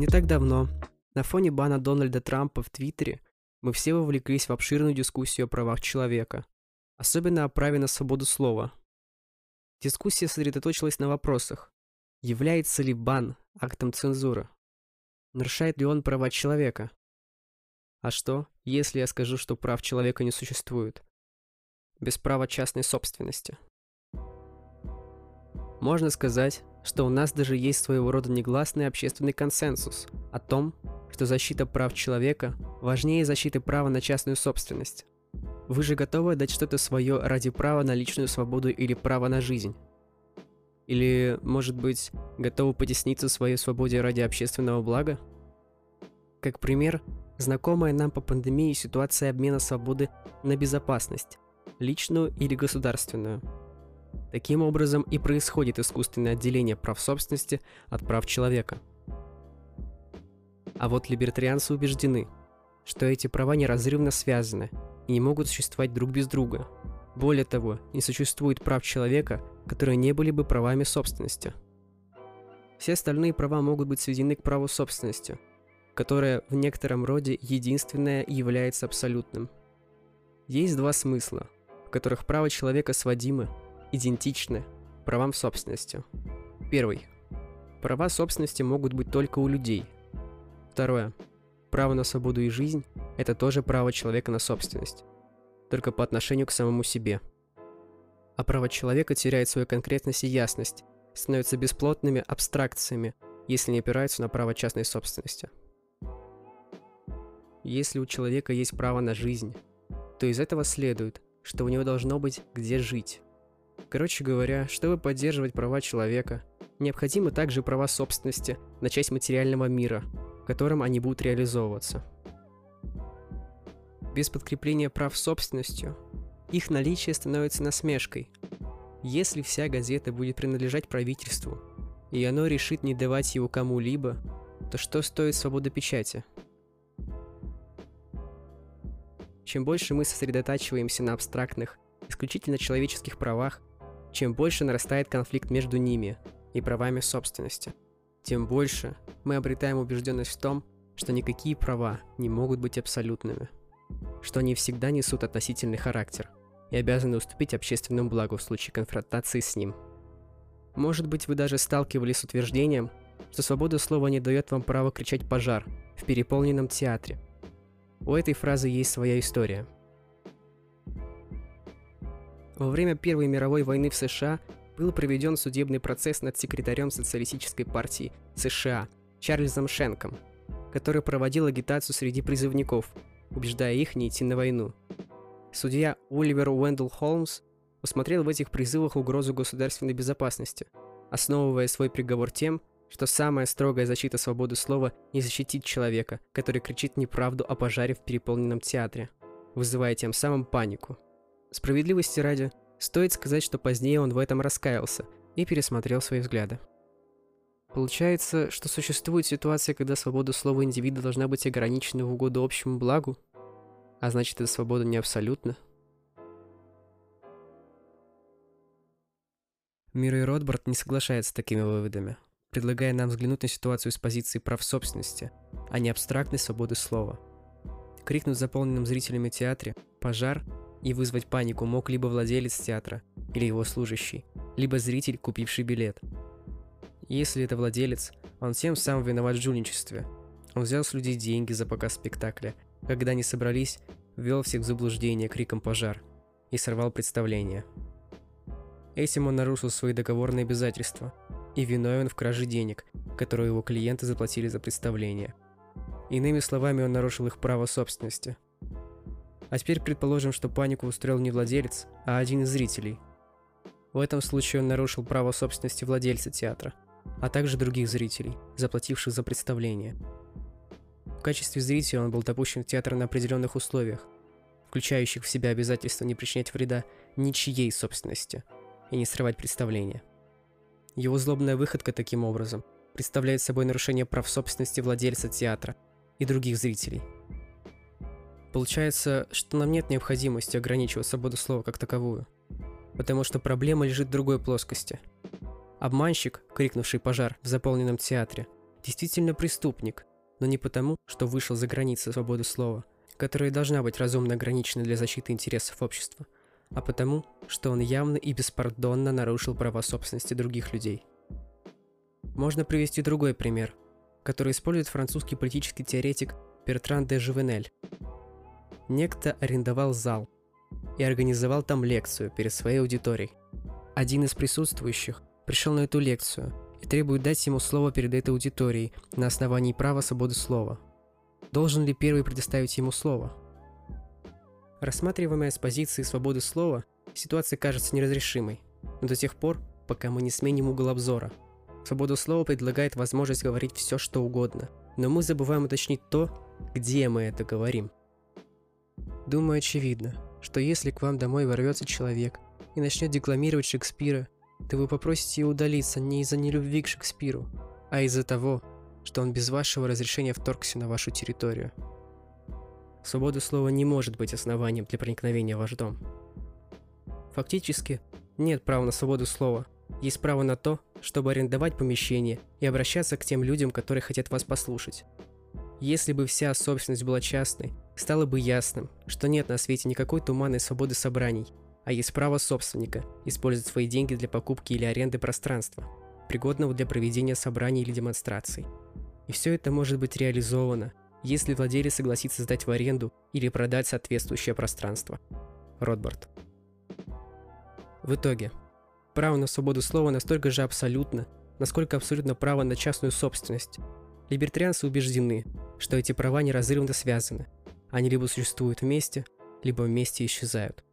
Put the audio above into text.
Не так давно, на фоне бана Дональда Трампа в Твиттере, мы все вовлеклись в обширную дискуссию о правах человека, особенно о праве на свободу слова. Дискуссия сосредоточилась на вопросах, является ли бан актом цензуры, нарушает ли он права человека, а что, если я скажу, что прав человека не существует? Без права частной собственности. Можно сказать, что у нас даже есть своего рода негласный общественный консенсус о том, что защита прав человека важнее защиты права на частную собственность. Вы же готовы дать что-то свое ради права на личную свободу или права на жизнь? Или, может быть, готовы потесниться своей свободе ради общественного блага? Как пример, знакомая нам по пандемии ситуация обмена свободы на безопасность, личную или государственную. Таким образом и происходит искусственное отделение прав собственности от прав человека. А вот либертарианцы убеждены, что эти права неразрывно связаны и не могут существовать друг без друга. Более того, не существует прав человека, которые не были бы правами собственности. Все остальные права могут быть сведены к праву собственности – которое в некотором роде единственное является абсолютным. Есть два смысла, в которых право человека сводимы, идентичны правам собственности. Первый. Права собственности могут быть только у людей. Второе. Право на свободу и жизнь – это тоже право человека на собственность, только по отношению к самому себе. А право человека теряет свою конкретность и ясность, становится бесплотными абстракциями, если не опираются на право частной собственности. Если у человека есть право на жизнь, то из этого следует, что у него должно быть где жить. Короче говоря, чтобы поддерживать права человека, необходимы также права собственности на часть материального мира, в котором они будут реализовываться. Без подкрепления прав собственностью, их наличие становится насмешкой. Если вся газета будет принадлежать правительству, и оно решит не давать его кому-либо, то что стоит свобода печати – Чем больше мы сосредотачиваемся на абстрактных, исключительно человеческих правах, чем больше нарастает конфликт между ними и правами собственности, тем больше мы обретаем убежденность в том, что никакие права не могут быть абсолютными, что они всегда несут относительный характер и обязаны уступить общественному благу в случае конфронтации с ним. Может быть, вы даже сталкивались с утверждением, что свобода слова не дает вам права кричать «пожар» в переполненном театре – у этой фразы есть своя история. Во время Первой мировой войны в США был проведен судебный процесс над секретарем Социалистической партии США Чарльзом Шенком, который проводил агитацию среди призывников, убеждая их не идти на войну. Судья Оливер Уэндл Холмс усмотрел в этих призывах угрозу государственной безопасности, основывая свой приговор тем, что самая строгая защита свободы слова не защитит человека, который кричит неправду о пожаре в переполненном театре, вызывая тем самым панику. Справедливости ради, стоит сказать, что позднее он в этом раскаялся и пересмотрел свои взгляды. Получается, что существует ситуация, когда свобода слова индивида должна быть ограничена в угоду общему благу, а значит, эта свобода не абсолютна. Мирой Ротбард не соглашается с такими выводами – предлагая нам взглянуть на ситуацию с позиции прав собственности, а не абстрактной свободы слова. Крикнуть заполненным зрителями театре «пожар» и вызвать панику мог либо владелец театра или его служащий, либо зритель, купивший билет. Если это владелец, он тем самым виноват в жульничестве. Он взял с людей деньги за показ спектакля, когда они собрались, ввел всех в заблуждение криком «пожар» и сорвал представление. Этим он нарушил свои договорные обязательства – и виновен в краже денег, которые его клиенты заплатили за представление. Иными словами, он нарушил их право собственности. А теперь предположим, что панику устроил не владелец, а один из зрителей. В этом случае он нарушил право собственности владельца театра, а также других зрителей, заплативших за представление. В качестве зрителя он был допущен в театр на определенных условиях, включающих в себя обязательство не причинять вреда ничьей собственности и не срывать представление. Его злобная выходка таким образом представляет собой нарушение прав собственности владельца театра и других зрителей. Получается, что нам нет необходимости ограничивать свободу слова как таковую, потому что проблема лежит в другой плоскости. Обманщик, крикнувший пожар в заполненном театре, действительно преступник, но не потому, что вышел за границы свободы слова, которая должна быть разумно ограничена для защиты интересов общества, а потому, что он явно и беспардонно нарушил права собственности других людей. Можно привести другой пример, который использует французский политический теоретик Бертран де Жувенель. Некто арендовал зал и организовал там лекцию перед своей аудиторией. Один из присутствующих пришел на эту лекцию и требует дать ему слово перед этой аудиторией на основании права свободы слова. Должен ли первый предоставить ему слово? Рассматриваемая с позиции свободы слова, ситуация кажется неразрешимой, но до тех пор, пока мы не сменим угол обзора. Свобода слова предлагает возможность говорить все, что угодно, но мы забываем уточнить то, где мы это говорим. Думаю, очевидно, что если к вам домой ворвется человек и начнет декламировать Шекспира, то вы попросите его удалиться не из-за нелюбви к Шекспиру, а из-за того, что он без вашего разрешения вторгся на вашу территорию. Свобода слова не может быть основанием для проникновения в ваш дом. Фактически, нет права на свободу слова. Есть право на то, чтобы арендовать помещение и обращаться к тем людям, которые хотят вас послушать. Если бы вся собственность была частной, стало бы ясным, что нет на свете никакой туманной свободы собраний, а есть право собственника использовать свои деньги для покупки или аренды пространства, пригодного для проведения собраний или демонстраций. И все это может быть реализовано, если владелец согласится сдать в аренду или продать соответствующее пространство. Ротбард. В итоге, право на свободу слова настолько же абсолютно, насколько абсолютно право на частную собственность. Либертарианцы убеждены, что эти права неразрывно связаны. Они либо существуют вместе, либо вместе исчезают.